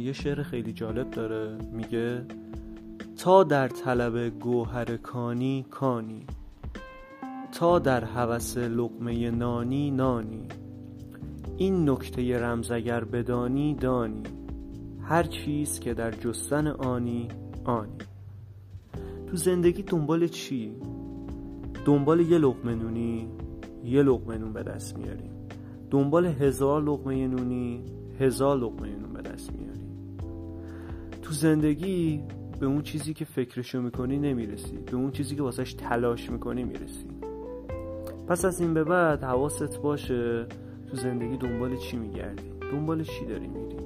یه شعر خیلی جالب داره میگه تا در طلب گوهر کانی کانی تا در هوس لقمه نانی نانی این نکته رمز اگر بدانی دانی هر چیز که در جستن آنی آنی. تو زندگی دنبال چی؟ دنبال یه لقمه نونی یه لقمه نون به دست میاریم دنبال هزار لقمه نونی هزار لقمه نون. تو زندگی به اون چیزی که فکرشو می‌کنی نمی‌رسی. به اون چیزی که واسهش تلاش می‌کنی می‌رسی. پس از این به بعد حواست باشه تو زندگی دنبال چی میگردی؟ دنبال چی داری میری؟